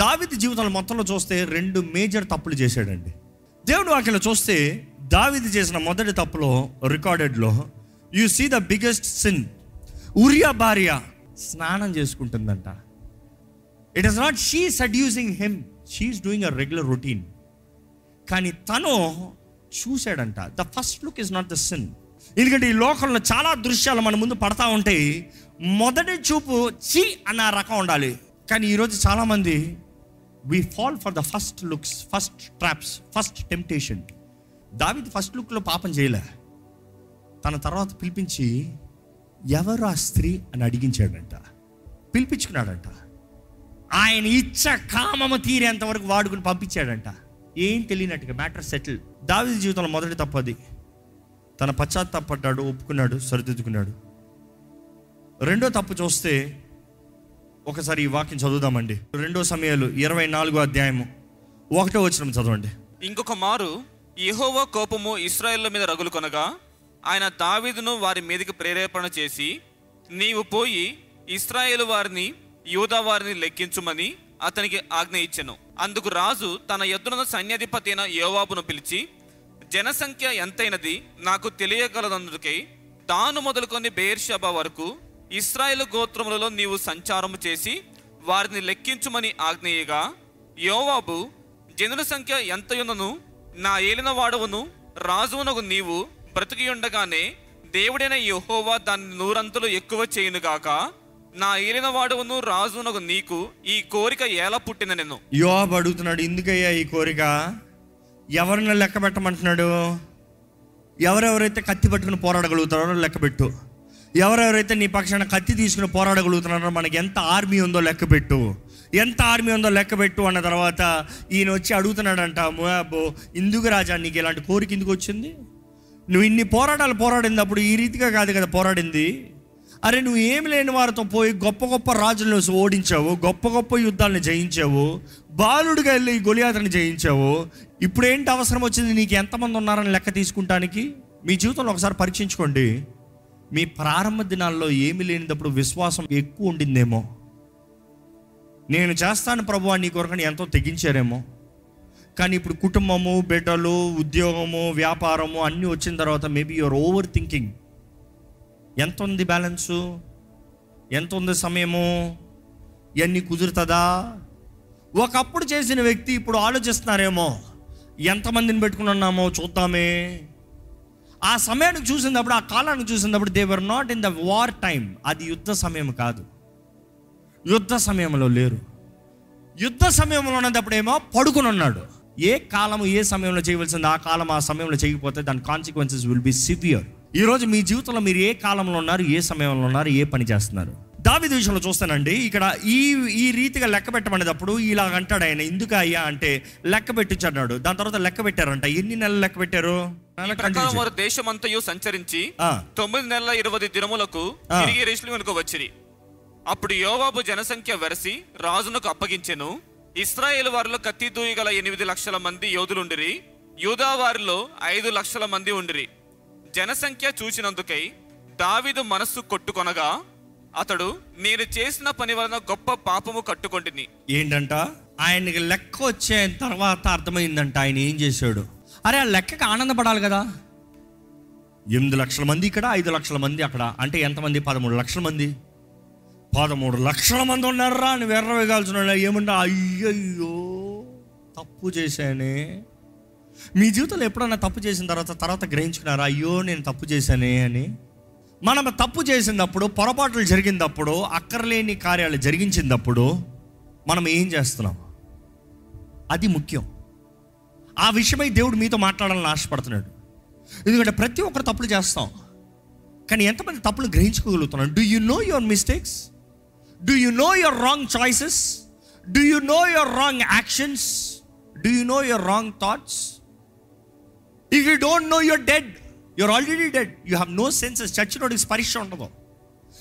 దావిది జీవితంలో మొత్తంలో చూస్తే రెండు మేజర్ తప్పులు చేశాడండి. దేవుడు వాక్యలో చూస్తే దావిది చేసిన మొదటి తప్పులో రికార్డెడ్లో you see the biggest sin Uriah భార్య స్నానం చేసుకుంటుందంట. It is not she seducing him she's doing a regular routine కానీ తను చూశాడంట the first look is not the sin ఎందుకంటే ఈ లోకంలో చాలా దృశ్యాలు మన ముందు పడతా ఉంటాయి. మొదటి చూపు చీ అన్న రకం ఉండాలి. కానీ ఈరోజు చాలామంది we fall for the first looks first traps first temptation దావిది ఫస్ట్ లుక్లో పాపం చేయలే. తన తర్వాత పిలిపించి ఎవరు ఆ స్త్రీ? అని అడిగించాడంట. పిలిపించుకున్నాడంట. ఆయన ఇచ్చ కామము తీరేంత వరకు వాడుకుని పంపించాడంట. ఏం తెలియనట్టుగా మ్యాటర్ సెటిల్. దావిది జీవితంలో మొదటి తప్పది తన పశ్చాత్తాపడ్డాడు ఒప్పుకున్నాడు సరిదిద్దుకున్నాడు. రెండో తప్పు చూస్తే ఒకసారి ఈ వాక్యం చదువుదామండి. రెండో సమయాలు ఇరవై నాలుగో అధ్యాయము. ఒకటో వచ్చిన చదవండి. ఇంకొక మారు యెహోవా కోపము ఇస్రాయేళ్ళ మీద రగులు కొనగా ఆయన దావీదును వారి మీదకి ప్రేరేపణ చేసి నీవు పోయి ఇస్రాయేల్ వారిని యూదా వారిని లెక్కించుమని అతనికి ఆజ్ఞ ఇచ్చెను. అందుకు రాజు తన ఎద్దున సైన్యాధిపతి అయిన యోవాబును పిలిచి జనసంఖ్య ఎంతైనది నాకు తెలియగలదందుకై తాను మొదలుకొని బేర్షబా వరకు ఇస్రాయేల్ గోత్రములలో నీవు సంచారము చేసి వారిని లెక్కించుమని ఆజ్ఞేయగా యోవాబు జనుల సంఖ్య ఎంతయున్నను నా ఏలిన వాడవును రాజువునకు నీవు బ్రతికి ఉండగానే దేవుడైన యహోవా దాన్ని నూరంతులు ఎక్కువ చేయునుగాక నా ఏలిన వాడవును రాజునకు నీకు ఈ కోరిక ఎలా పుట్టిన నేను? యోవాబు అడుగుతున్నాడు ఎందుకయ్యా ఈ కోరిక? ఎవరిని లెక్క పెట్టమంటున్నాడు ఎవరెవరైతే కత్తి పట్టుకుని పోరాడగలుగుతారో లెక్క పెట్టు ఎవరెవరైతే నీ పక్షాన కత్తి తీసుకుని పోరాడగలుగుతున్నారో మనకి ఎంత ఆర్మీ ఉందో లెక్క పెట్టు. ఎంత ఆర్మీ ఉందో లెక్క పెట్టు అన్న తర్వాత ఈయన వచ్చి అడుగుతున్నాడంట మోయాబో ఇందుకు రాజా నీకు ఇలాంటి కోరిక ఎందుకు వచ్చింది? నువ్వు ఇన్ని పోరాటాలు పోరాడింది అప్పుడు ఈ రీతిగా కాదు కదా పోరాడింది. అరే నువ్వు ఏమి లేని వారితో పోయి గొప్ప గొప్ప రాజులను ఓడించావు గొప్ప గొప్ప యుద్ధాలను జయించావు బాలుడిగా వెళ్ళి ఈ గొలియాతని జయించావు. ఇప్పుడు ఏంటి అవసరం వచ్చింది? నీకు ఎంతమంది ఉన్నారని లెక్క తీసుకుంటానికి? మీ జీవితంలో ఒకసారి పరీక్షించుకోండి. మీ ప్రారంభ దినాల్లో ఏమి లేనిదప్పుడు విశ్వాసం ఎక్కువ ఉండిందేమో? నేను చేస్తాను ప్రభు నీ కొరకని ఎంతో తెగించారేమో. కానీ ఇప్పుడు కుటుంబము బిడ్డలు ఉద్యోగము వ్యాపారము అన్నీ వచ్చిన తర్వాత మేబీ యువర్ ఓవర్ థింకింగ్ ఎంత ఉంది బ్యాలెన్సు ఎంత ఉంది సమయము? ఇవన్నీ కుదురుతుందా? ఒకప్పుడు చేసిన వ్యక్తి ఇప్పుడు ఆలోచిస్తున్నారేమో ఎంతమందిని పెట్టుకుని ఉన్నామో చూద్దామే. ఆ సమయాన్ని చూసినప్పుడు ఆ కాలాన్ని చూసినప్పుడు they were not in the war time అది యుద్ధ సమయం కాదు. యుద్ధ సమయంలో లేరు. యుద్ధ సమయంలో ఉన్నప్పుడు ఏమో పడుకుని ఉన్నాడు. ఏ కాలము ఏ సమయంలో చేయవలసింది ఆ కాలం ఆ సమయంలో చేయకపోతే దాని కాన్సిక్వెన్సెస్ విల్ బి సివియర్ ఈరోజు మీ జీవితంలో మీరు ఏ కాలంలో ఉన్నారు ఏ సమయంలో ఉన్నారు ఏ పని చేస్తున్నారు? దావిది విషయంలో చూస్తానండి. ఇక్కడ ఈ ఈ రీతిగా లెక్క పెట్టమనేటప్పుడు ఇలా అంటాడు ఆయన. ఎందుకు అయ్యా అంటే లెక్క పెట్టించన్నాడు. దాని తర్వాత లెక్క పెట్టారంట. ఎన్ని నెలలు లెక్క పెట్టారు? ప్రకారం వారు దేశమంతయు సంచరించి. తొమ్మిది నెలల ఇరవై దినములకు. తిరిగి రేష్లువెనుక వచ్చిరి. అప్పుడు యోవాబు జనసంఖ్య వెరసి రాజునకు అప్పగించెను. ఇస్రాయేల్ వారిలో కత్తి దూయగల ఎనిమిది లక్షల మంది యోధులుండిరి. యూదా వారిలో ఐదు లక్షల మంది ఉండిరి. జనసంఖ్య చూచినందుకై దావీదు మనస్సు కొట్టుకొనగా అతడు నేను చేసిన పని వలన గొప్ప పాపము కట్టుకొంటిని. ఏంటంట? ఆయనకి లెక్క వచ్చే తర్వాత అర్థమైందంట. ఆయన ఏం చేశాడు? అరే ఆ లెక్కకి ఆనందపడాలి కదా. ఎనిమిది లక్షల మంది ఇక్కడ ఐదు లక్షల మంది అక్కడ. అంటే ఎంతమంది పదమూడు లక్షల మంది. పదమూడు లక్షల మంది ఉన్నారా అని వెర్ర వేగాల్సిన ఏమంటా అయ్యయ్యో తప్పు చేశానే. మీ జీవితంలో ఎప్పుడన్నా తప్పు చేసిన తర్వాత తర్వాత గ్రహించుకున్నారా? అయ్యో నేను తప్పు చేశానే అని. మనం తప్పు చేసినప్పుడు పొరపాట్లు జరిగినప్పుడు అక్కర్లేని కార్యాలు జరిగించినప్పుడు మనం ఏం చేస్తున్నాం? అది ముఖ్యం. ఆ విషయమై దేవుడు మీతో మాట్లాడాలని ఆశపడుతున్నాడు. ఎందుకంటే ప్రతి ఒక్కరు తప్పులు చేస్తాం. కానీ ఎంతమంది తప్పులు గ్రహించుకోగలుగుతున్నాం do you know your mistakes do you know your wrong choices do you know your wrong actions do you know your wrong thoughts if you don't know your dead your already dead you have no senses చచ్చినోడికి స్పరిశ ఉండదు.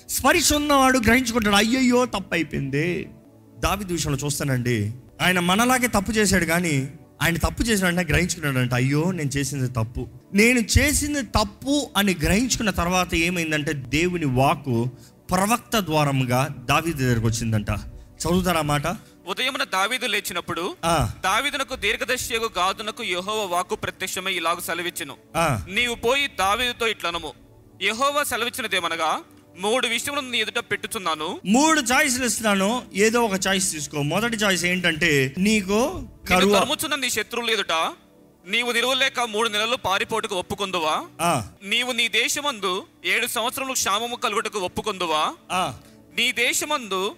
స్పరిశ ఉన్నవాడు గ్రహించుకుంటాడు అయ్యయ్యో తప్పు అయిపోయింది దావి విషయంలో చూస్తానండి. ఆయన మనలాగే తప్పు చేశాడు కానీ ఆయన తప్పు చేసినంటే గ్రహించుకున్నాడంట అయ్యో నేను చేసింది తప్పు. నేను చేసింది తప్పు అని గ్రహించుకున్న తర్వాత ఏమైందంటే దేవుని వాకు ప్రవక్త ద్వారముగా దావి దగ్గరకు వచ్చిందంట. చదువుతారా మాట? ఉదయమున దావీదు లేచినప్పుడు దావీదునకు దీర్ఘదర్శియగు గాదునకు యెహోవ వాక్కు ప్రత్యక్షమై ఇలాగ సెలవిచ్చును. నీవు పోయి దావీదుతో ఇట్లనము. యెహోవా సెలవిచ్చినదేమనగా మూడు విషయములను నీ ఎదుట పెట్టుచున్నాను. మూడు చాయిస్లు ఇస్తున్నాను. ఏదో ఒక చాయిస్ తీసుకో. మొదటి చాయిస్ ఏంటంటే నీకు తరుముచున్న నీ శత్రువుల ఎదుట నీవు నిలువలేక మూడు నెలలు పారిపోటుకు ఒప్పుకొందువా? నీవు నీ దేశమందు ఏడు సంవత్సరములు క్షామము కలుగుటకు ఒప్పుకొందువా? నీ దేశమందు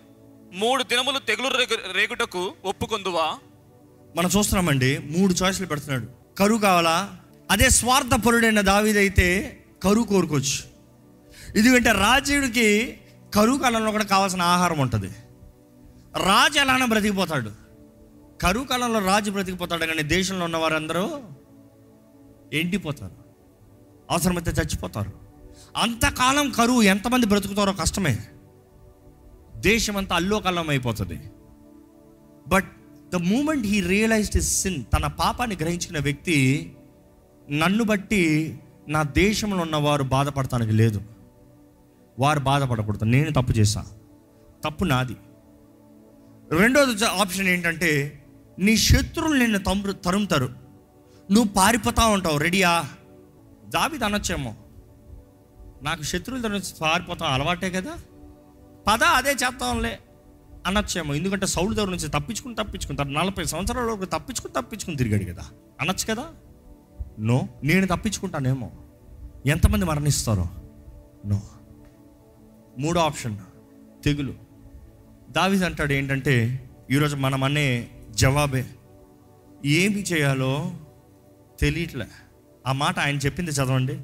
మూడు దినములు తెగులు రేగుటకు ఒప్పుకొందువా? మనం చూస్తున్నామండి మూడు చాయిస్లు పెడుతున్నాడు. కరువు కావాలా? అదే స్వార్థపరుడైన దావీదైతే కరువు కోరుకోవచ్చు. ఎందుకంటే రాజుడికి కరువు కాలంలో కూడా కావాల్సిన ఆహారం ఉంటుంది. రాజు ఎలానో బ్రతికిపోతాడు. కరువు కాలంలో రాజు బ్రతికిపోతాడు కానీ దేశంలో ఉన్న వారందరూ ఎండిపోతారు. అవసరమైతే చచ్చిపోతారు. అంతకాలం కరువు ఎంతమంది బ్రతుకుతారో కష్టమే. దేశం అంతా అల్లోకల్లం అయిపోతుంది. But the moment he realised is sin తన పాపాన్ని గ్రహించిన వ్యక్తి నన్ను బట్టి నా దేశంలో ఉన్నవారు బాధపడటానికి లేదు. వారు బాధపడకూడదు. నేను తప్పు చేశా. తప్పు నాది. రెండోది ఆప్షన్ ఏంటంటే నీ శత్రువులు నిన్ను తమ్ము తరుముతారు. నువ్వు పారిపోతా ఉంటావు. రెడీయా? దాబి అనొచ్చేమో. నాకు శత్రువులు నుంచి పారిపోతాం. అలవాటే కదా? పద అదే చేస్తాంలే అనొచ్చేమో. ఎందుకంటే సౌలు దగ్గర నుంచి తప్పించుకుని తప్పించుకుంటారు నలభై సంవత్సరాల వరకు తప్పించుకుని తప్పించుకుని తిరిగాడు కదా. అనొచ్చు కదా? నో. నేను తప్పించుకుంటానేమో. ఎంతమంది మరణిస్తారో? నో. మూడో ఆప్షన్ తెగులు. దావిజ్ అంటాడు ఏంటంటే ఈరోజు మనం అనే జవాబే. ఏమి చేయాలో తెలియట్లే. ఆ మాట ఆయన చెప్పింది చదవండి.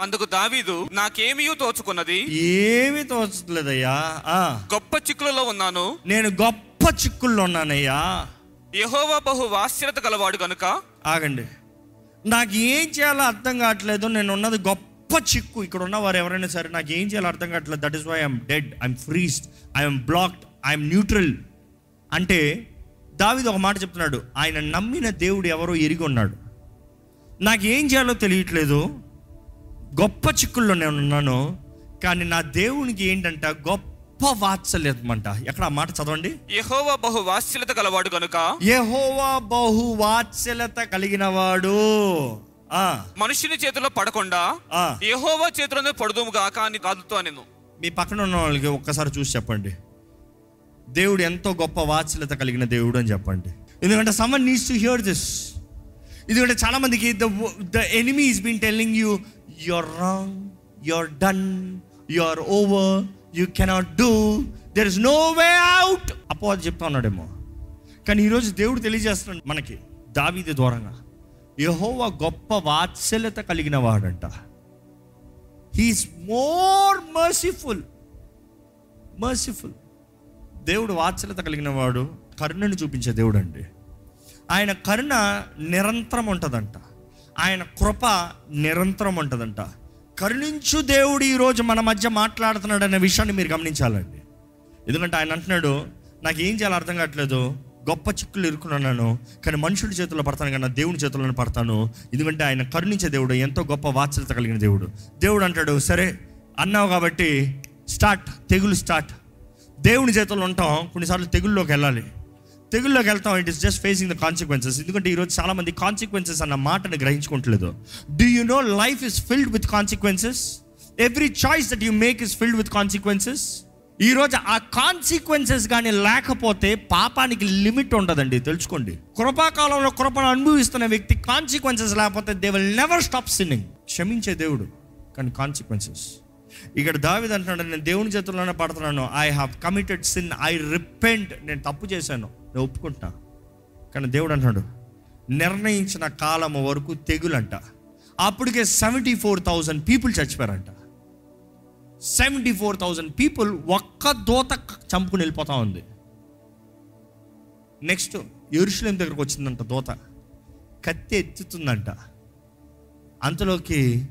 అందుకు దావీదు నాకేమీ తోచుకున్నది? ఏమీ తోచట్లేదయ్యా. ఆ, గొప్ప చిక్కులలో ఉన్నాను. నేను గొప్ప చిక్కుల్లో ఉన్నానయ్యా యెహోవా బహు వాత్సల్యత గలవాడు గనుక? ఆగండి. నాకు ఏం చేయాలో అర్థం కావట్లేదు. నేను ఉన్నది గొప్ప చిక్కు. ఇక్కడ ఉన్న వారు ఎవరైనా సరే నాకు ఏం చేయాలో అర్థం కావట్లేదు. That is why I'm dead I'm freezed I'm blocked I'm neutral అంటే దావిది ఒక మాట చెప్తున్నాడు. ఆయన నమ్మిన దేవుడు ఎవరో ఎరిగి ఉన్నాడు. నాకు ఏం చేయాలో తెలియట్లేదు. గొప్ప చిక్కుల్లో నేను ఉన్నాను కానీ నా దేవునికి ఏంటంట గొప్ప వాత్సల్యం అంట ఎక్కడ ఆ మాట చదవండి? యెహోవా బహు వాత్సల్యత గలవాడు గనుక? యెహోవా బహు వాత్సల్యత కలిగిన వాడు ఆ. మనుషుని చేతిలో పడకుండా. యెహోవా చేతిలోనే పడుదుముగా కానీ కాదుతో నేను మీ పక్కన ఉన్న వాళ్ళకి ఒక్కసారి చూసి చెప్పండి. దేవుడు ఎంతో గొప్ప వాత్సల్యత కలిగిన దేవుడు అని చెప్పండి. ఎందుకంటే someone needs to hear this ఎందుకంటే చాలా మందికి the the enemy is been telling you your wrong your done your over you cannot do there is no way out అపో అది చెప్తా ఉన్నాడేమో. కానీ ఈరోజు దేవుడు తెలియజేస్తున్నాడు మనకి దావీది దూరంగా యెహోవా గొప్ప వాత్సల్యత కలిగిన వాడంట. హీఈస్ మోర్ మర్సిఫుల్ మర్సిఫుల్ దేవుడు వాత్సల్యత కలిగిన వాడు కరుణను చూపించే దేవుడు అండి ఆయన కరుణ నిరంతరం ఉంటుందంట. ఆయన కృప నిరంతరం ఉంటుందంట. కరుణించు దేవుడు ఈరోజు మన మధ్య మాట్లాడుతున్నాడు అనే విషయాన్ని మీరు గమనించాలండి. ఎందుకంటే ఆయన అంటున్నాడు నాకు ఏం చేయాలో అర్థం కావట్లేదు. గొప్ప చిక్కులు ఇరుకున్నాను కానీ మనుషుడి చేతుల్లో పడతాను కానీ దేవుని చేతుల్లోనే పడతాను. ఎందుకంటే ఆయన కరుణించే దేవుడు ఎంతో గొప్ప వాత్సల్యత కలిగిన దేవుడు. దేవుడు అంటాడు సరే అన్నావు కాబట్టి స్టార్ట్ తెగులు స్టార్ట్. దేవుని చేతుల్లో ఉంటాం కొన్నిసార్లు తెగుల్లోకి వెళ్ళాలి. తెగుల్లోకి వెళ్తాం. It is just facing the consequences ఎందుకంటే ఈరోజు చాలా మంది కాన్సిక్వెన్సెస్ అన్న మాటని గ్రహించుకోవట్లేదు. Do you know life is filled with consequences every choice that you make is filled with consequences ఈరోజు ఆ కాన్సిక్వెన్సెస్ కానీ లేకపోతే పాపానికి లిమిట్ ఉండదండి. తెలుసుకోండి. కృపాకాలంలో కృపను అనుభవిస్తున్న వ్యక్తి కాన్సిక్వెన్సెస్ లేకపోతే they will never stop sinning క్షమించే దేవుడు కానీ కాన్సిక్వెన్సెస్ ఇక్కడ దావిది అంటున్నాడు నేను దేవుని చేతుల్లోనే పడుతున్నాను. I have committed sin I repent నేను తప్పు చేశాను. నేను ఒప్పుకుంటా కానీ దేవుడు అంటున్నాడు నిర్ణయించిన కాలం వరకు తెగులంట. అప్పటికే సెవెంటీ ఫోర్ థౌజండ్ పీపుల్ చచ్చిపోయారంట. సెవెంటీ ఫోర్ థౌజండ్ పీపుల్ ఒక్క దోత చంపుకుని వెళ్ళిపోతా ఉంది. నెక్స్ట్ ఎరుషులేం దగ్గరకు వచ్చిందంట దోత. కత్తి ఎత్తుతుందంట. అంతలోకి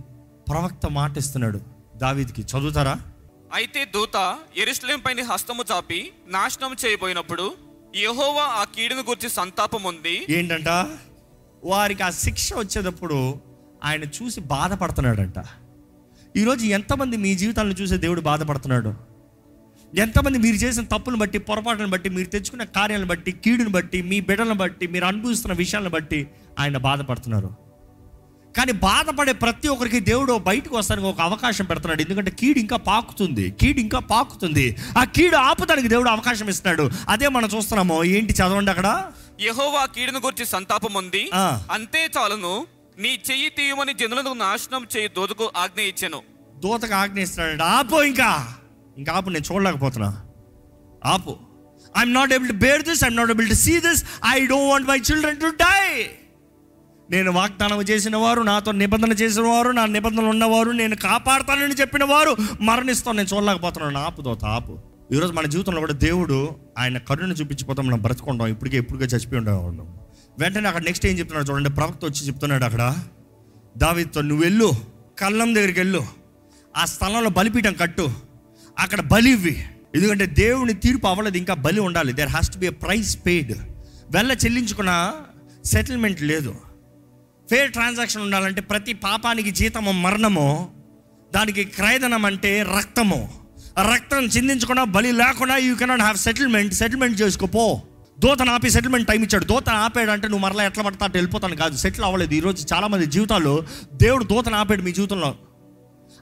ప్రవక్త మాట ఇస్తున్నాడు దావీదికి. చదువుతారా? అయితే దూత ఎరుసలేం పైన హస్తము చాపి నాశనం చేయబోయినప్పుడు యహోవా ఆ కీడును గురించి సంతాపం ఉంది. ఏంటంట? వారికి ఆ శిక్ష వచ్చేటప్పుడు ఆయన చూసి బాధపడుతున్నాడంట. ఈరోజు ఎంతమంది మీ జీవితాలను చూసే దేవుడు బాధపడుతున్నాడు? ఎంతమంది మీరు చేసిన తప్పులను బట్టి పొరపాటును బట్టి మీరు తెచ్చుకున్న కార్యాలను బట్టి కీడుని బట్టి మీ బిడ్డలను బట్టి మీరు అనుభవిస్తున్న విషయాలను బట్టి ఆయన బాధపడుతున్నారు. కానీ బాధపడే ప్రతి ఒక్కరికి దేవుడు బయటకు వస్తానికి ఒక అవకాశం పెడుతున్నాడు. ఎందుకంటే కీడు ఇంకా పాకుతుంది. కీడు ఇంకా పాకుతుంది. ఆ కీడు ఆపుతానికి దేవుడు అవకాశం ఇస్తున్నాడు. అదే మనం చూస్తున్నాము. ఏంటి చదవండి అక్కడ? యెహోవా కీడును గురించి సంతాపం ఉంది. అంతే చాలును. నీ చెయ్యి తీయమని జనులను నాశనం చేయి దోదుకు ఆజ్ఞ ఇచ్చాను. దూతకు ఆజ్ఞయిస్తున్నాడు ఆపు ఇంకా. ఇంకా ఆపు నేను చూడలేకపోతున్నా. ఆపు. I'm not able to bear this I'm not able to see this I don't want my children to die నేను వాగ్దానం చేసిన వారు నాతో నిబంధన చేసిన వారు నా నిబంధనలు ఉన్నవారు నేను కాపాడతానని చెప్పిన వారు మరణిస్తాను. నేను చూడలేకపోతున్నాను. ఆపు ఆపు. ఈరోజు మన జీవితంలో కూడా దేవుడు ఆయన కరుణను చూపించిపోతాం మనం బ్రతుకుంటాం. ఇప్పటికే ఎప్పుడుగా చచ్చిపోయి ఉండేవాళ్ళం. వెంటనే అక్కడ నెక్స్ట్ ఏం చెప్తున్నాడు చూడండి. ప్రవక్త వచ్చి చెప్తున్నాడు అక్కడ. దావితో నువ్వు వెళ్ళు. కళ్ళం దగ్గరికి వెళ్ళు. ఆ స్థలంలో బలిపీఠం కట్టు. అక్కడ బలి ఇవ్వి. ఎందుకంటే దేవుని తీర్పు అవ్వలేదు ఇంకా బలి ఉండాలి. There has to be a price paid వెళ్ళ చెల్లించుకున్న సెటిల్మెంట్ లేదు. ఫేర్ ట్రాన్సాక్షన్ ఉండాలంటే ప్రతి పాపానికి జీతము మరణము దానికి క్రయధనం అంటే రక్తము. ఆ రక్తం చిందించకుండా బలి లేకుండా you cannot have settlement settlement చేసుకోపో దోతను ఆపి సెటిల్మెంట్ టైం ఇచ్చాడు. దోతను ఆపాడు అంటే నువ్వు మరలా ఎట్లా పడతా అటు వెళ్ళిపోతాను కాదు సెటిల్ అవ్వలేదు. ఈరోజు చాలామంది జీవితాలు జీవితాల్లో దేవుడు దోతను ఆపాడు మీ జీవితంలో.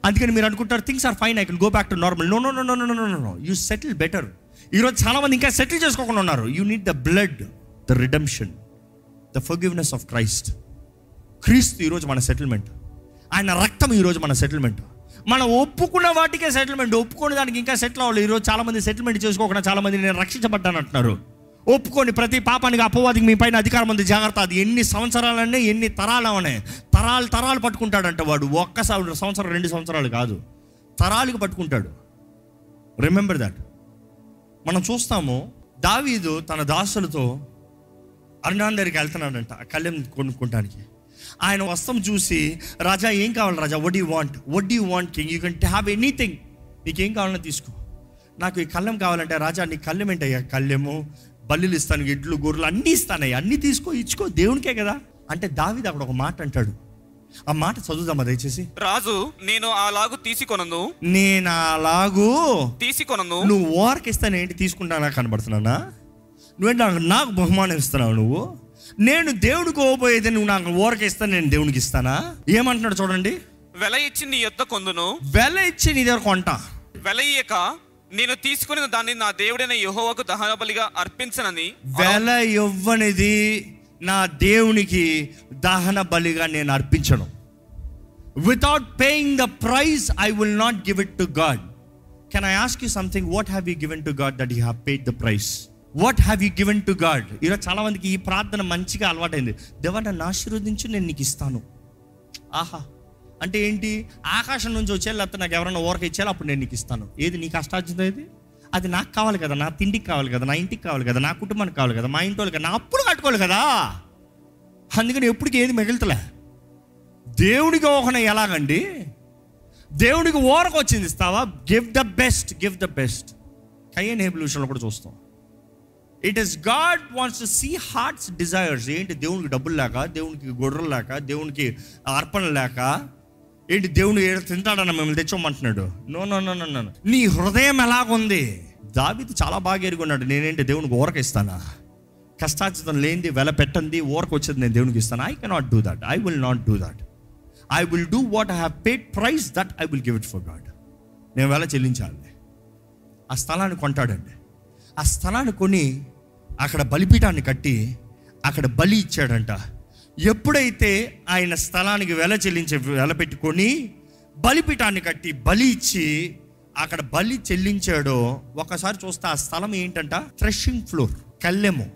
అందుకని మీరు అనుకుంటారు things are fine I can go back to normal no no no no no no no you settle better ఈరోజు చాలా మంది ఇంకా సెటిల్ చేసుకోకుండా ఉన్నారు. You need the blood the redemption the forgiveness of Christ క్రీస్తు ఈరోజు మన సెటిల్మెంట్. ఆయన రక్తం ఈరోజు మన సెటిల్మెంట్. మనం ఒప్పుకున్న వాటికే సెటిల్మెంట్. ఒప్పుకునే దానికి ఇంకా సెటిల్ అవ్వాలి. ఈరోజు చాలామంది సెటిల్మెంట్ చేసుకోకుండా చాలామంది నేను రక్షించబడ్డాను అంటున్నారు. ఒప్పుకొని ప్రతి పాపానికి అపవాదికి మీ పైన అధికారం ఉంది. జాగ్రత్త. అది ఎన్ని సంవత్సరాలనే ఎన్ని తరాలవనే తరాలు తరాలు పట్టుకుంటాడంట వాడు. ఒక్కసారి సంవత్సరం రెండు సంవత్సరాలు కాదు. తరాలకు పట్టుకుంటాడు. రిమెంబర్ దాట్ మనం చూస్తాము దావీదు తన దాసులతో అరుణాన్ దగ్గరికి వెళ్తున్నాడంట ఆ కళ్ళెం కొనుక్కుంటానికి. ఆయన వస్త్రం చూసి రాజా ఏం కావాలి రాజా? What you want what you want king you can have anything నీకేం కావాలన్నా తీసుకో. నాకు ఈ కళ్ళెం కావాలంటే రాజా నీ కళ్ళెం ఏంటయ్యా? కళ్ళెము బల్లులు ఇస్తాను ఎడ్లు గొర్రెలు అన్నీ ఇస్తానయ్యా. అన్నీ తీసుకో ఇచ్చుకో దేవునికే కదా. అంటే దావిది అక్కడ ఒక మాట అంటాడు. ఆ మాట చదువుదామా దయచేసి? రాజు నేను అలాగు తీసుకొనను. నేను అలాగూ తీసుకొనను. నువ్వు ఓరకి ఇస్తాను ఏంటి? తీసుకుంటానా కనబడుతున్నానా? నువ్వేంటి నాకు బహుమానం ఇస్తున్నావు నువ్వు? నేను దేవుడికి ఓపోయేది నువ్వు నాకు ఓరకి ఇస్తాను నేను దేవునికి ఇస్తానా? ఏమంటున్నాడు చూడండి. వెల ఇచ్చి నీ యొద్ద కొందును. వెల ఇచ్చి నీ దగ్గర కొంటా. వెల ఇయ్యక నేను తీసుకుని దాన్ని నా దేవుడైన యెహోవాకు దహన బలిగా అర్పించనని వెల ఇవ్వనిది నా దేవునికి దహన బలిగా నేను అర్పించను. Without paying the price I will not give it to God can I ask you something what have you given to God that you have paid the price what have you given to God ఈరోజు చాలా మందికి ఈ ప్రార్థన మంచిగా అలవాటైంది. దేవా నన్ను ఆశీర్వదించు నేను నీకు ఇస్తాను. ఆహా. అంటే ఏంటి? ఆకాశం నుంచి వచ్చే లేకపోతే నాకు ఎవరైనా ఓరక ఇచ్చేయాలి అప్పుడు నేను నీకు ఇస్తాను. ఏది? నీకు కష్టార్జితం ఏది? అది నాకు కావాలి కదా నా తిండికి కావాలి కదా నా ఇంటికి కావాలి కదా నా కుటుంబానికి కావాలి కదా మా ఇంటి వాళ్ళకి నా అప్పులు కట్టుకోవాలి కదా. అందుకని ఎప్పటికీ ఏది మిగులుతలే. దేవుడికి ఓహన ఎలాగండి? దేవుడికి ఓరకు వచ్చింది ఇస్తావా? Give the best give the best కయ్యన్ హేబుల్ విషయంలో కూడా చూస్తాం. It is God wants to see hearts desires ఏంటి దేవునికి డబ్బులు లేక దేవునికి గొర్రెలు లేక దేవునికి అర్పణ లేక ఏంటి దేవుని ఏదో తింటాడన్న మిమ్మల్ని తెచ్చమంటున్నాడు? No no no no no నీ హృదయం ఎలాగుంది? దావిది చాలా బాగా ఎరుగున్నాడు నేనేంటి దేవునికి ఊరక ఇస్తానా? కష్టార్జితం లేనిది వెల పెట్టండి ఊరక వచ్చేది నేను దేవునికి ఇస్తాను? I cannot do that I will not do that I will do what I have paid price that I will give it for God నేను వెల చెల్లించాలి. ఆ స్థలాన్ని కొంటాడండి. ఆ స్థలాన్ని కొని అక్కడ బలిపీఠాన్ని కట్టి అక్కడ బలి ఇచ్చాడంట. ఎప్పుడైతే ఆయన స్థలానికి వెల చెల్లించి వెల పెట్టుకొని బలిపీఠాన్ని కట్టి బలి ఇచ్చి అక్కడ బలి చెల్లించాడో ఒకసారి చూస్తే ఆ స్థలం ఏంటంట? థ్రెషింగ్ ఫ్లోర్ కల్లెము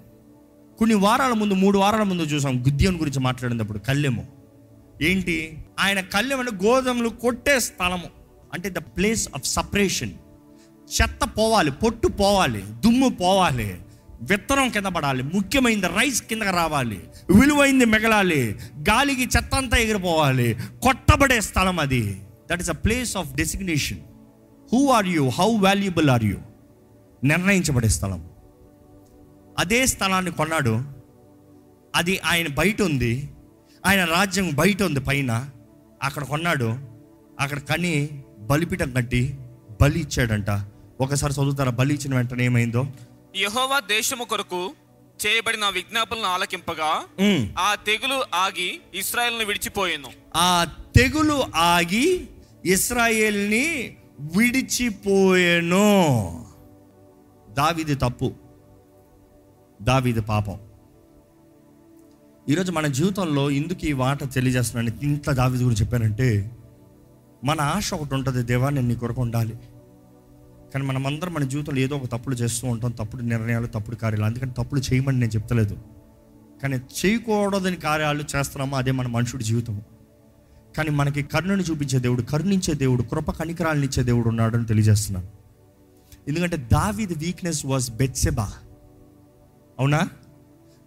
కొన్ని వారాల ముందు మూడు వారాల ముందు చూసాం గుద్యోని గురించి మాట్లాడినప్పుడు కల్లెము ఏంటి? ఆయన కల్లెము అంటే గోధుమలు కొట్టే స్థలము. అంటే ద ప్లేస్ ఆఫ్ సపరేషన్. చెత్త పోవాలి పొట్టు పోవాలి దుమ్ము పోవాలి విత్తనం కింద పడాలి ముఖ్యమైనది రైస్ కిందకి రావాలి విలువైంది మిగలాలి గాలికి చెత్త అంతా ఎగిరిపోవాలి కొట్టబడే స్థలం అది. That is a place of designation who are you how valuable are you నిర్ణయించబడే స్థలం. అదే స్థలాన్ని కొన్నాడు. అది ఆయన బయట ఉంది. ఆయన రాజ్యం బయట ఉంది పైన. అక్కడ కొన్నాడు. అక్కడ కని బలిపీఠం కట్టి బలి ఇచ్చాడంట. ఒకసారి చదువుతారా? బలి ఇచ్చిన వెంటనే ఏమైందో? యెహోవా దేశము కొరకు చేయబడిన విజ్ఞాపనలను ఆలకింపగా. ఆ తెగులు ఆగి ఇస్రాయేల్ను విడిచిపోయాను. ఆ తెగులు ఆగి ఇస్రాయేల్ని విడిచిపోయెను. దావిది తప్పు. దావిది పాపం. ఈరోజు మన జీవితంలో ఎందుకు ఈ మాట తెలియజేస్తున్నాను. ఇంత దావిది గురించి చెప్పానంటే మన ఆశ ఒకటి ఉంటుంది దేవా నేను నీ కొరకు ఉండాలి. కానీ మనం అందరం మన జీవితంలో ఏదో ఒక తప్పులు చేస్తూ ఉంటాం. తప్పుడు నిర్ణయాలు తప్పుడు కార్యాలు. అందుకని తప్పులు చేయమని నేను చెప్తలేదు. కానీ చేయకూడదని కార్యాలు చేస్తున్నామో? అదే మన మనుషుడి జీవితం కానీ మనకి కరుణను చూపించే దేవుడు కరుణించే దేవుడు కృప కనికరాలను ఇచ్చే దేవుడు ఉన్నాడని తెలియజేస్తున్నాను. ఎందుకంటే దావీద్ వీక్నెస్ వాజ్ బెత్సెబా. అవునా?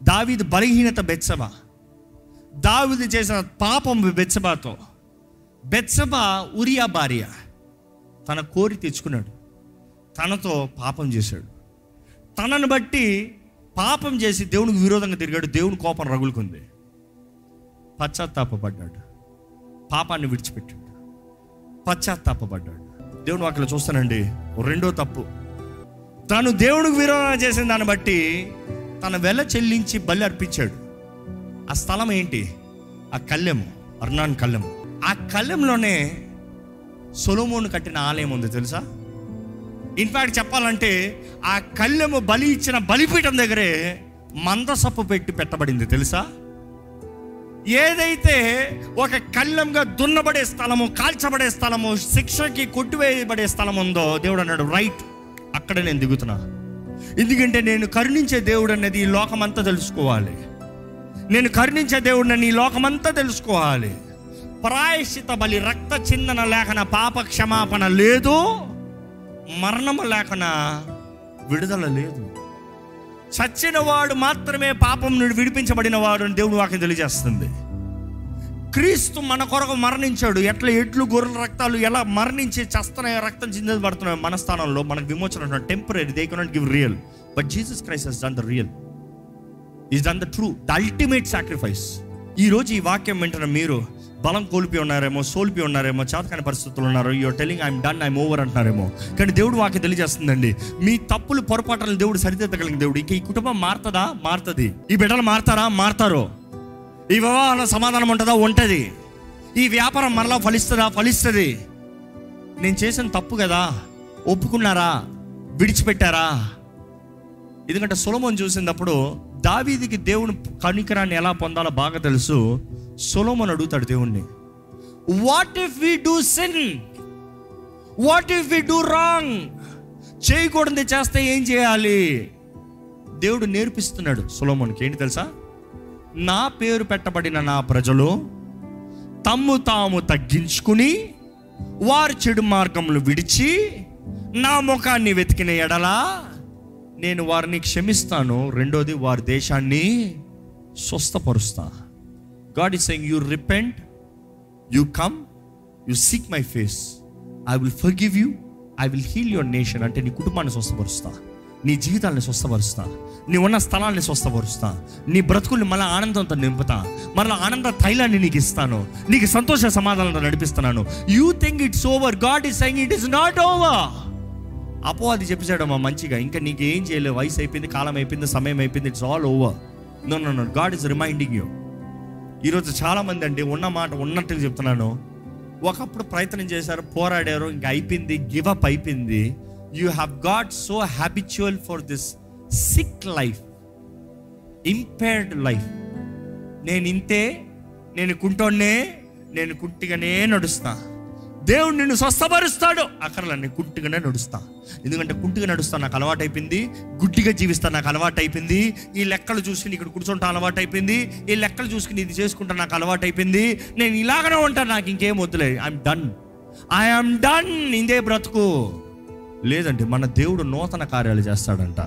దావీద్ బలహీనత బెత్సబా. దావీదు చేసిన పాపం బెత్సబాతో. బెత్సబా ఉరియా భార్య. తన కోరి తెచ్చుకున్నాడు తనతో పాపం చేశాడు. తనను బట్టి పాపం చేసి దేవునికి విరోధంగా తిరిగాడు. దేవుని కోపం రగులుకుంది. పశ్చాత్తాపడ్డాడు పాపాన్ని విడిచిపెట్టాడు. పశ్చాత్తాపడ్డాడు దేవుని అక్కడ చూస్తానండి. ఓ రెండో తప్పు. తను దేవుడికి విరోధం చేసిన దాన్ని బట్టి తన వెల చెల్లించి బలి అర్పించాడు. ఆ స్థలం ఏంటి? ఆ కళ్ళెము అర్నాన్ కళ్ళెము ఆ కళ్ళెంలోనే సొలోమోను కట్టిన ఆలయం ఉంది తెలుసా? ఇన్ఫాక్ట్ చెప్పాలంటే ఆ కళ్ళెము బలి ఇచ్చిన బలిపీఠం దగ్గరే మందసప్పు పెట్టి పెట్టబడింది తెలుసా? ఏదైతే ఒక కళ్ళంగా దున్నబడే స్థలము కాల్చబడే స్థలము శిక్షకి కొట్టివేయబడే స్థలం ఉందో దేవుడు అన్నాడు రైట్ అక్కడ నేను దిగుతున్నా. ఎందుకంటే నేను కరుణించే దేవుడు అనేది ఈ లోకమంతా తెలుసుకోవాలి. నేను కరుణించే దేవుడిని ఈ లోకమంతా తెలుసుకోవాలి. ప్రాయశ్చిత బలి రక్త చిందన లేఖన పాప క్షమాపణ లేదు. మరణము లేఖన విడుదల లేదు. చచ్చిన వాడు మాత్రమే పాపం నుండి విడిపించబడిన వాడు అని దేవుడు వాక్యం తెలియజేస్తుంది. క్రీస్తు మన కొరకు మరణించాడు. ఎట్లా ఎట్లు గొర్రెల రక్తాలు ఎలా మరణించి చస్తున్నాయో రక్తం చిందేది పడుతున్నాయో మన స్థానంలో మనకు విమోచన temporary they cannot give real but Jesus Christ has done the real is done the true the ultimate sacrifice ఈ రోజు ఈ వాక్యం వింటున్న మీరు బలం కోల్పి ఉన్నారేమో సోల్పి ఉన్నారేమో చేతకాని పరిస్థితులు ఉన్నారు you're telling I'm done I'm over అంటున్నారేమో. కానీ దేవుడు వాకి తెలియజేస్తుందండి. మీ తప్పులు పొరపాటులను దేవుడు సరిదిద్దగలిగిన దేవుడు. ఇక ఈ కుటుంబం మారుతుందా? మారుతుంది. ఈ బిడ్డలు మారుతారా? మారుతారు. ఈ వివాహంలో సమాధానం ఉంటుందా? ఉంటుంది. ఈ వ్యాపారం మరలా ఫలిస్తుందా? ఫలిస్తుంది. నేను చేసిన తప్పు కదా? ఒప్పుకున్నారా? విడిచిపెట్టారా? ఎందుకంటే సులభం చూసినప్పుడు దావీదికి దేవుని కనికరాన్ని ఎలా పొందాలో బాగా తెలుసు. సొలోమన్ అడుగుతాడు దేవుణ్ణి. What if we do sin what if we do wrong చేయకూడదు చేస్తే ఏం చేయాలి? దేవుడు నేర్పిస్తున్నాడు సొలమోన్కి. ఏంటి తెలుసా? నా పేరు పెట్టబడిన నా ప్రజలు తమ్ము తాము తగ్గించుకుని వారి చెడు మార్గములు విడిచి నా ముఖాన్ని వెతికిన ఎడలా నేను వారిని క్షమిస్తాను. రెండోది వారి దేశాన్ని స్వస్థపరుస్తాను God is saying you repent you come you seek my face I will forgive you I will heal your nation అంటే నీ కుటుంబాన్ని స్వస్థపరుస్తా. నీ జీవితాన్ని స్వస్థపరుస్తా. నీ ఉన్న స్థలాన్ని స్వస్థపరుస్తా. నీ బ్రతుకుల్ని మళ్ళీ ఆనందంతో నింపుతా. మళ్ళీ ఆనంద తైలాన్ని నీకు ఇస్తాను. నీకు సంతోష సమాధానంతో నడిపిస్తున్నాను. You think it's over God is saying it is not over అపో అది చెప్పేసాడమ్మా మంచిగా. ఇంకా నీకు ఏం చేయలేదు వయసు అయిపోయింది కాలం అయిపోయింది సమయం అయిపోయింది. It's all over no no no God is reminding you ఈరోజు చాలా మంది అండి ఉన్న మాట ఉన్నట్టుగా చెప్తున్నాను. ఒకప్పుడు ప్రయత్నం చేశారు పోరాడారు ఇంకా అయిపోయింది గివ్ అప్ అయిపోయింది. You have got so habitual for this sick life impaired life నేను ఇంతే నేను కుంటోనే నేను కుట్టిగానే నడుస్తాను దేవుడు నిన్ను స్వస్థపరుస్తాడు. అక్కడ నేను కుట్టిగానే నడుస్తా. ఎందుకంటే కుట్టిగా నడుస్తా నాకు అలవాటు అయిపోయింది గుడ్డిగా జీవిస్తా నాకు అలవాటు అయిపోయింది ఈ లెక్కలు చూసుకుని ఇక్కడ కూర్చుంటా అలవాటు అయిపోయింది ఈ లెక్కలు చూసుకుని ఇది చేసుకుంటా నాకు అలవాటు అయిపోయింది నేను ఇలాగనే ఉంటాను నాకు ఇంకేం వద్దులే. ఐఎమ్ డన్ ఐఎమ్ డన్ ఇందే బ్రతుకు. లేదండి మన దేవుడు నూతన కార్యాలు చేస్తాడంట.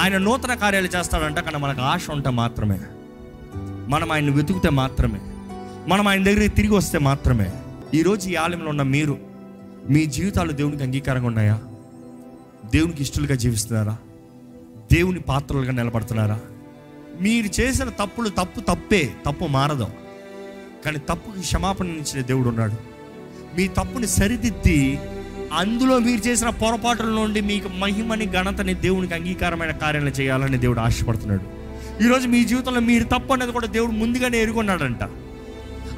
ఆయన నూతన కార్యాలు చేస్తాడంట కానీ మనకు ఆశ ఉంటే మాత్రమే. మనం ఆయన వెతుకుతే మాత్రమే. మనం ఆయన దగ్గరికి తిరిగి వస్తే మాత్రమే. ఈరోజు ఈ ఆలయంలో ఉన్న మీరు మీ జీవితాలు దేవునికి అంగీకారంగా ఉన్నాయా? దేవునికి ఇష్టలుగా జీవిస్తున్నారా? దేవుని పాత్రలుగా నిలబడుతున్నారా? మీరు చేసిన తప్పులు తప్పు తప్పే తప్పు మారదు. కానీ తప్పుకి క్షమాపణ ఇచ్చిన దేవుడు ఉన్నాడు. మీ తప్పుని సరిదిద్ది అందులో మీరు చేసిన పొరపాటుల నుండి మీకు మహిమని ఘనతని దేవునికి అంగీకారమైన కార్యాలు చేయాలని దేవుడు ఆశపడుతున్నాడు. ఈరోజు మీ జీవితంలో మీరు తప్పు అనేది కూడా దేవుడు ముందుగానే ఎరుగున్నాడంట.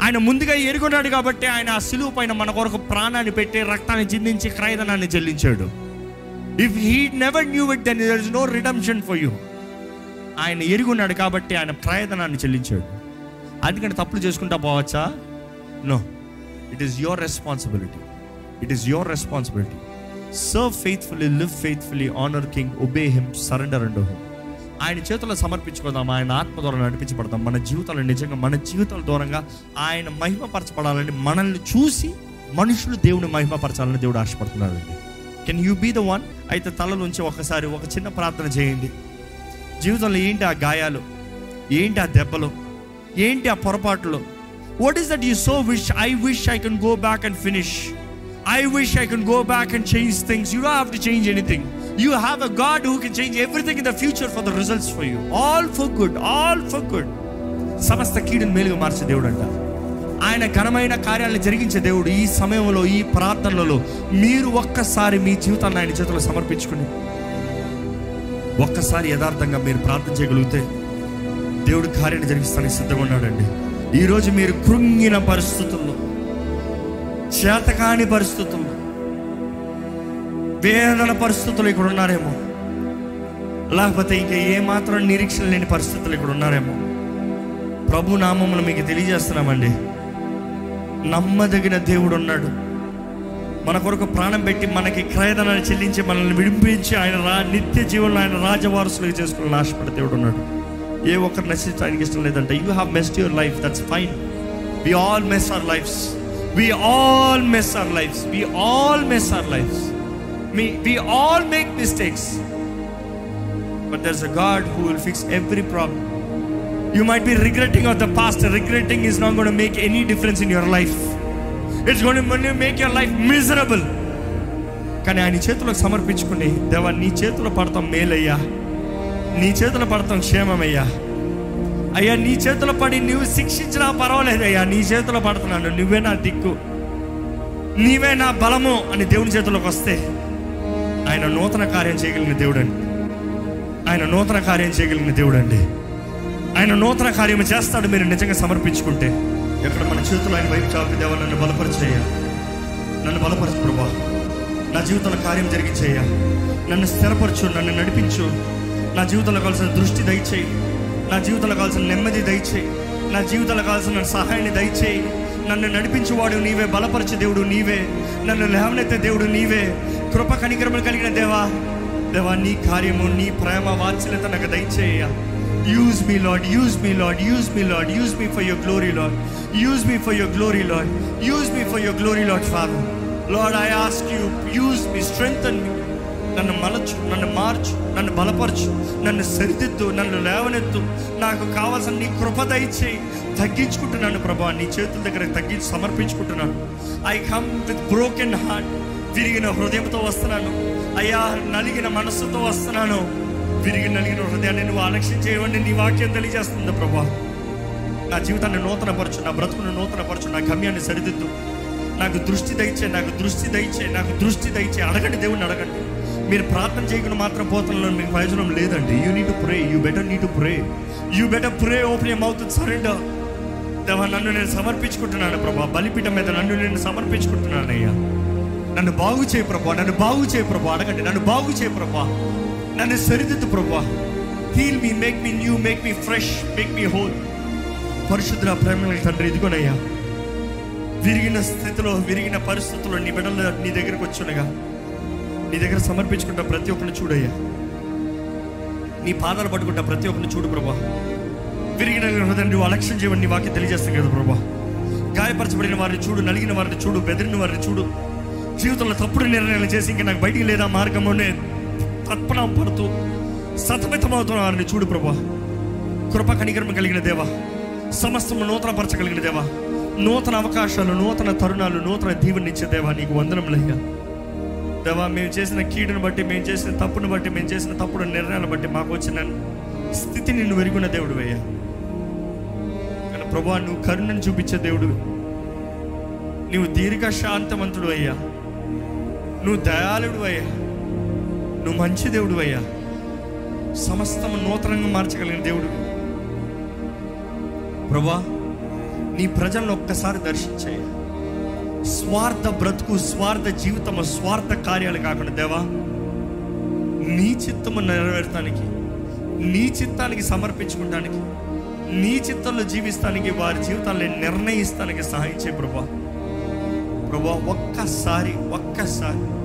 ఆయన ముందుగా ఎరుగున్నాడు కాబట్టి ఆయన ఆ సిలువ పైన మన కొరకు ప్రాణాన్ని పెట్టి రక్తాన్ని చిందించి క్రయదనాన్ని చెల్లించాడు. If he never knew it then there is no redemption for you ఆయన ఎరుగున్నాడు కాబట్టి ఆయన ప్రయత్నాన్ని చెల్లించాడు. అందుకని తప్పులు చేసుకుంటా పోవచ్చా? No it is your responsibility it is your responsibility serve faithfully live faithfully honour king obey him surrender and him ఆయన చేతుల్లో సమర్పించుకుందాం ఆయన ఆత్మ ద్వారా నడిపించబడదాం. మన జీవితాలు నిజంగా మన జీవితాల దూరంగా ఆయన మహిమపరచబడాలని మనల్ని చూసి మనుషులు దేవుని మహిమపరచాలని దేవుడు ఆశపడుతున్నాడండి. Can you be the one అయితే తల నుంచి ఒకసారి ఒక చిన్న ప్రార్థన చేయండి. జీవితంలో ఏంటి ఆ గాయాలు? ఏంటి ఆ దెబ్బలు? ఏంటి ఆ పొరపాట్లు? What is that you so wish I wish I can go back and finish I wish I can go back and change things you do have to change anything you have a God who can change everything in the future for the results for you all for good all for good సమస్త కీడుని మేలుగా మార్చే దేవుడు అంట ఆయన ఘనమైన కార్యాలను జరిగించే దేవుడు ఈ సమయంలో ఈ ప్రార్థనలలో మీరు ఒక్కసారి మీ జీవితాన్ని ఆయన చేతిలో సమర్పించుకుని ఒక్కసారి యథార్థంగా మీరు ప్రార్థన చేయగలిగితే దేవుడు కార్యాన్ని జరిగిస్తానికి సిద్ధంగా ఉన్నాడండి. ఈరోజు మీరు కృంగిన పరిస్థితుల్లో చేతకాని పరిస్థితుల్లో వేదన పరిస్థితులు ఇక్కడ ఉన్నారేమో. లేకపోతే ఇంకా ఏమాత్రం నిరీక్షణ లేని పరిస్థితులు ఇక్కడ ఉన్నారేమో. ప్రభు నామములు మీకు తెలియజేస్తున్నామండి. నమ్మదగిన దేవుడు ఉన్నాడు. మన కొరకు ప్రాణం పెట్టి మనకి క్రయదనాన్ని చెల్లించి మనల్ని విడిపించి ఆయన రా నిత్య జీవనంలో ఆయన రాజవారసులుగా చేసుకుని ఆశపడే దేవుడు ఉన్నాడు. ఏ ఒక్కరు నశించడానికి ఇష్టం లేదంటే you have messed your life that's fine we all mess our lives we all mess our lives we all mess our lives me we all make mistakes but there's a God who will fix every problem You might be regretting of the past. Regretting is not going to make any difference in your life. It's make your life miserable కానీ ఆయన చేతులకు సమర్పించుకుని దేవా నీ చేతులు పడతాం మేలయ్యా. నీ చేతులు పడతాం క్షేమమయ్యా. అయ్యా నీ చేతులు పడి నువ్వు శిక్షించినా పర్వాలేదయ్యా నీ చేతిలో పడుతున్నాను నువ్వే నా దిక్కు. నీవే నా బలము అని దేవుని చేతులకు వస్తే ఆయన నూతన కార్యం చేయగలిగిన దేవుడు అండి ఆయన నూతన కార్యం చేయగలిగిన దేవుడు అండి ఆయన నూతన కార్యం చేస్తాడు మీరు నిజంగా సమర్పించుకుంటే. ఎక్కడ మన చేతులు ఆయన వైపు చాపి దేవ నన్ను బలపరిచేయ నన్ను బలపరచు ప్రభా. నా జీవితంలో కార్యం జరిగించేయ నన్ను స్థిరపరచు నన్ను నడిపించు. నా జీవితంలో కావాల్సిన దృష్టి దయచేయి. నా జీవితంలో కావాల్సిన నెమ్మది దయచేయి. నా జీవితంలో కావాల్సిన సహాయాన్ని దయచేయి. నన్ను నడిపించేవాడు నీవే బలపరిచే దేవుడు నీవే. నన్ను లేవనెత్తే దేవుడు నీవే. కృప కనికరములు కలిగిన దేవా దేవా నీ కార్యము నీ ప్రేమ వాత్సల్యత నాకు దయచేయ. Use me Lord use me Lord use me Lord use me for your glory Lord use me for your glory Lord use me for your glory Lord father Lord I ask you use me strength me నన్ను మలచు నన్ను మార్చు నన్ను బలపరచు నన్ను సరిదిద్దు నన్ను లేవనెత్తు. నాకు కావాల్సిన నీ కృప దయచేయి. తగ్గించుకుంటున్నాను ప్రభా నీ చేతుల దగ్గర తగ్గించి సమర్పించుకుంటున్నాను. I come with broken heart విరిగిన హృదయంతో వస్తున్నాను. అయ్యా నలిగిన మనస్సుతో వస్తున్నాను. విరిగి నలిగిన హృదయాన్ని నువ్వు ఆలక్ష్యం చేయవండి నీ వాక్యం తెలియజేస్తుంది ప్రభా. నా జీవితాన్ని నూతనపరచు నా బ్రతుకును నూతనపరచు నా గమ్యాన్ని సరిదిద్దు. నాకు దృష్టి దయచే నాకు దృష్టి దయచే నాకు దృష్టి దయచే అడగండి దేవుణ్ణి అడగండి. మీరు ప్రార్థన చేయకుండా మాత్రం పోతున్న మీకు ప్రయోజనం లేదండి. You need to pray you better need to pray you better pray open a mouth surrender దేవా నన్ను నేను సమర్పించుకుంటున్నాను ప్రభా. బలిపీఠం మీద నన్ను నేను సమర్పించుకుంటున్నాను అయ్యా. నన్ను బాగు చేయి ప్రభా. నన్ను బాగు చేయి ప్రభా. అడగండి. నన్ను బాగు చేయి ప్రభా. నన్ను సరిదిద్దు ప్రభా. Heal me make me new make me fresh make me whole పరిశుద్ధ ప్రేమ తండ్రి ఇదిగోనయ్యా. విరిగిన స్థితిలో విరిగిన పరిస్థితుల్లో నీ బిడ్డలు నీ దగ్గరకు వచ్చునగా నీ దగ్గర సమర్పించుకుంటా ప్రతి ఒక్కరిని చూడయ్యా. నీ పాదాలు పట్టుకుంటా ప్రతి ఒక్కరిని చూడు ప్రభా. విరిగిన హృదయం నువ్వు అలక్ష్యం చేయమని నీ వాక్యం తెలియజేస్తాం కదా ప్రభా. గాయపరచబడిన వారిని చూడు నలిగిన వారిని చూడు బెదిరిన వారిని చూడు. జీవితంలో తప్పుడు నిర్ణయాలు చేసి ఇంకా నాకు బయటికి లేదా మార్గంలోనే తత్పణ పడుతూ సతమితమవుతున్న వారిని చూడు ప్రభా. కృప కనికరమ కలిగిన దేవా. సమస్తము నూతనపరచగలిగిన దేవా. నూతన అవకాశాలు నూతన తరుణాలు నూతన దీవెనిచ్చే దేవా నీకు వందనములయ్యా దేవా మేము చేసిన కీడును బట్టి మేము చేసిన తప్పును బట్టి మేము చేసిన తప్పుడు నిర్ణయాలను బట్టి మాకు వచ్చిన స్థితిని నిన్ను వెరుగున్న దేవుడు అయ్యా. కానీ ప్రభా నువ్వు కరుణను చూపించే దేవుడు. నువ్వు దీర్ఘ శాంతవంతుడు అయ్యా. నువ్వు దయాళుడు అయ్యా. నువ్వు మంచి దేవుడు అయ్యా. సమస్తం నూతనంగా మార్చగలిగిన దేవుడు. ప్రభా నీ ప్రజలను ఒక్కసారి దర్శించయ్యా. స్వార్థ బ్రతుకు స్వార్థ జీవితము స్వార్థ కార్యాలు కాకుండా దేవా నీ చిత్తము నెరవేర్చడానికి నీ చిత్తానికి సమర్పించుకోవడానికి నీ చిత్తంలో జీవిస్తానికి వారి జీవితాన్ని నిర్ణయిస్తానికి సహాయించే ప్రభా. ప్రభా ఒక్కసారి ఒక్కసారి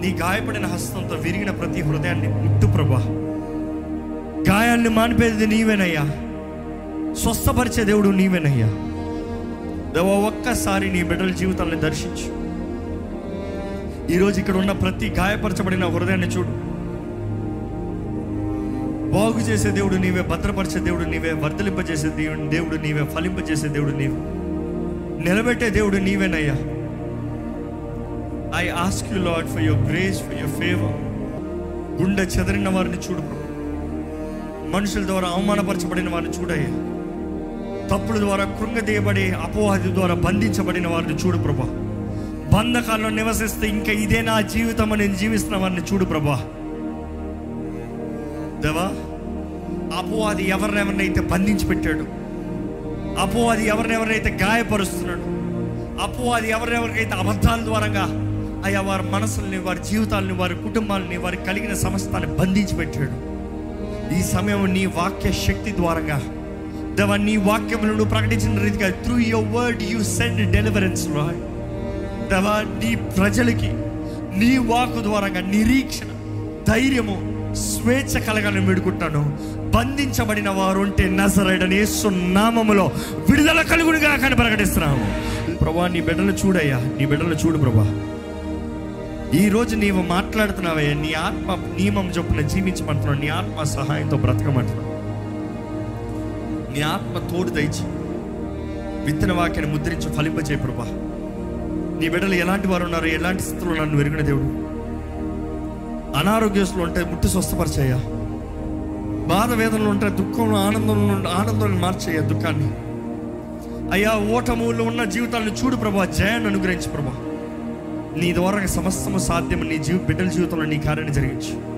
నీ గాయపడిన హస్తంతో విరిగిన ప్రతి హృదయాన్ని ముట్టు ప్రభా. గాయాన్ని మానిపేది నీవేనయ్యా. స్వస్థపరిచే దేవుడు నీవేనయ్యా. దేవ ఒక్కసారి నీ బిడ్డల జీవితాన్ని దర్శించు. ఈరోజు ఇక్కడ ఉన్న ప్రతి గాయపరచబడిన హృదయాన్ని చూడు. బాగు చేసే దేవుడు నీవే భద్రపరిచే దేవుడు నీవే వర్ధలింపజేసే దేవుడు దేవుడు నీవే ఫలింపజేసే దేవుడు నీవు. నిలబెట్టే దేవుడు నీవేనయ్యా I ask you Lord for your grace for your favour గుండె చెదరిన వారిని చూడు మనుషుల ద్వారా అవమానపరచబడిన వారిని చూడయ్యా. తప్పుల ద్వారా కృంగదీయబడి అపోహది ద్వారా బంధించబడిన వారిని చూడు ప్రభా. బంధకాల్లో నివసిస్తే ఇంకా ఇదే నా జీవితం అని నేను జీవిస్తున్న వారిని చూడు ప్రభా. దేవా అపోవాది ఎవరినెవరినైతే బంధించి పెట్టాడు అపోవాది ఎవరినెవరినైతే గాయపరుస్తున్నాడు అపోవాది ఎవరినెవరికైతే అబద్ధాల ద్వారంగా అయ్యా వారి మనసుల్ని వారి జీవితాలని వారి కుటుంబాలని వారికి కలిగిన సమస్తాన్ని బంధించి పెట్టాడు. ఈ సమయం నీ వాక్య శక్తి ద్వారంగా దేవా నీ వాక్యములను నువ్వు ప్రకటించిన రీతిగా through your word you send deliverance Roy దేవా నీ ప్రజలకి నీ వాక్ ద్వారంగా నిరీక్షణ ధైర్యము స్వేచ్ఛ కలగాలని వేడుకుంటాను. బంధించబడిన వారు ఉంటే నజరడని యేసు నామములో విడుదల కలుగునిగా కానీ ప్రకటిస్తున్నాము. ప్రభా నీ బిడ్డలు చూడయ్యా నీ బిడ్డలు చూడు ప్రభా. ఈ రోజు నీవు మాట్లాడుతున్నావయ్యా నీ ఆత్మ నియమం చొప్పున జీవించమంటున్నావు నీ ఆత్మ సహాయంతో బ్రతకమంటున్నావు. నీ ఆత్మ తోడు దయచి. విత్తన వాక్యాన్ని ముద్రించి ఫలింపజేయ ప్రభా. నీ బిడ్డలు ఎలాంటి వారు ఉన్నారు ఎలాంటి స్థితిలో నన్ను వెరిగిన దేవుడు. అనారోగ్యస్తులు ఉంటే ముట్టి స్వస్థపరిచేయా బాధ వేదనలు ఉంటే దుఃఖంలో ఆనందంలో ఆనందాన్ని మార్చేయ దుఃఖాన్ని. అయ్యా ఓటములో ఉన్న జీవితాలను చూడు ప్రభా జయాన్ని అనుగ్రహించు ప్రభా. నీ ద్వారా సమస్తము సాధ్యం నీ జీవి బిడ్డల జీవితంలో నీ కార్యాన్ని జరిగించు.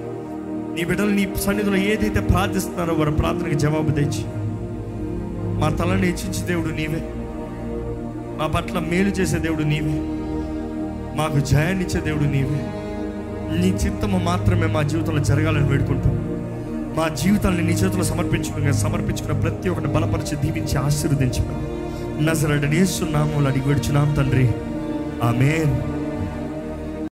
నీ బిడ్డలు నీ సన్నిధిలో ఏదైతే ప్రార్థిస్తున్నారో వారి ప్రార్థనకి జవాబు తెచ్చి మా తలని హెచ్చించే దేవుడు నీవే. మా పట్ల మేలు చేసే దేవుడు నీవే. మాకు జయాన్నిచ్చే దేవుడు నీవే. నీ చిత్తము మాత్రమే మా జీవితంలో జరగాలని వేడుకుంటాం. మా జీవితాన్ని నీ చేతిలో సమర్పించుకుని సమర్పించుకున్న ప్రతి ఒక్కటి బలపరిచి దీవించి ఆశీర్వదించమని. నజరడనేస్తున్నాము అడిగి వేడుచున్నాం తండ్రి. ఆమెన్.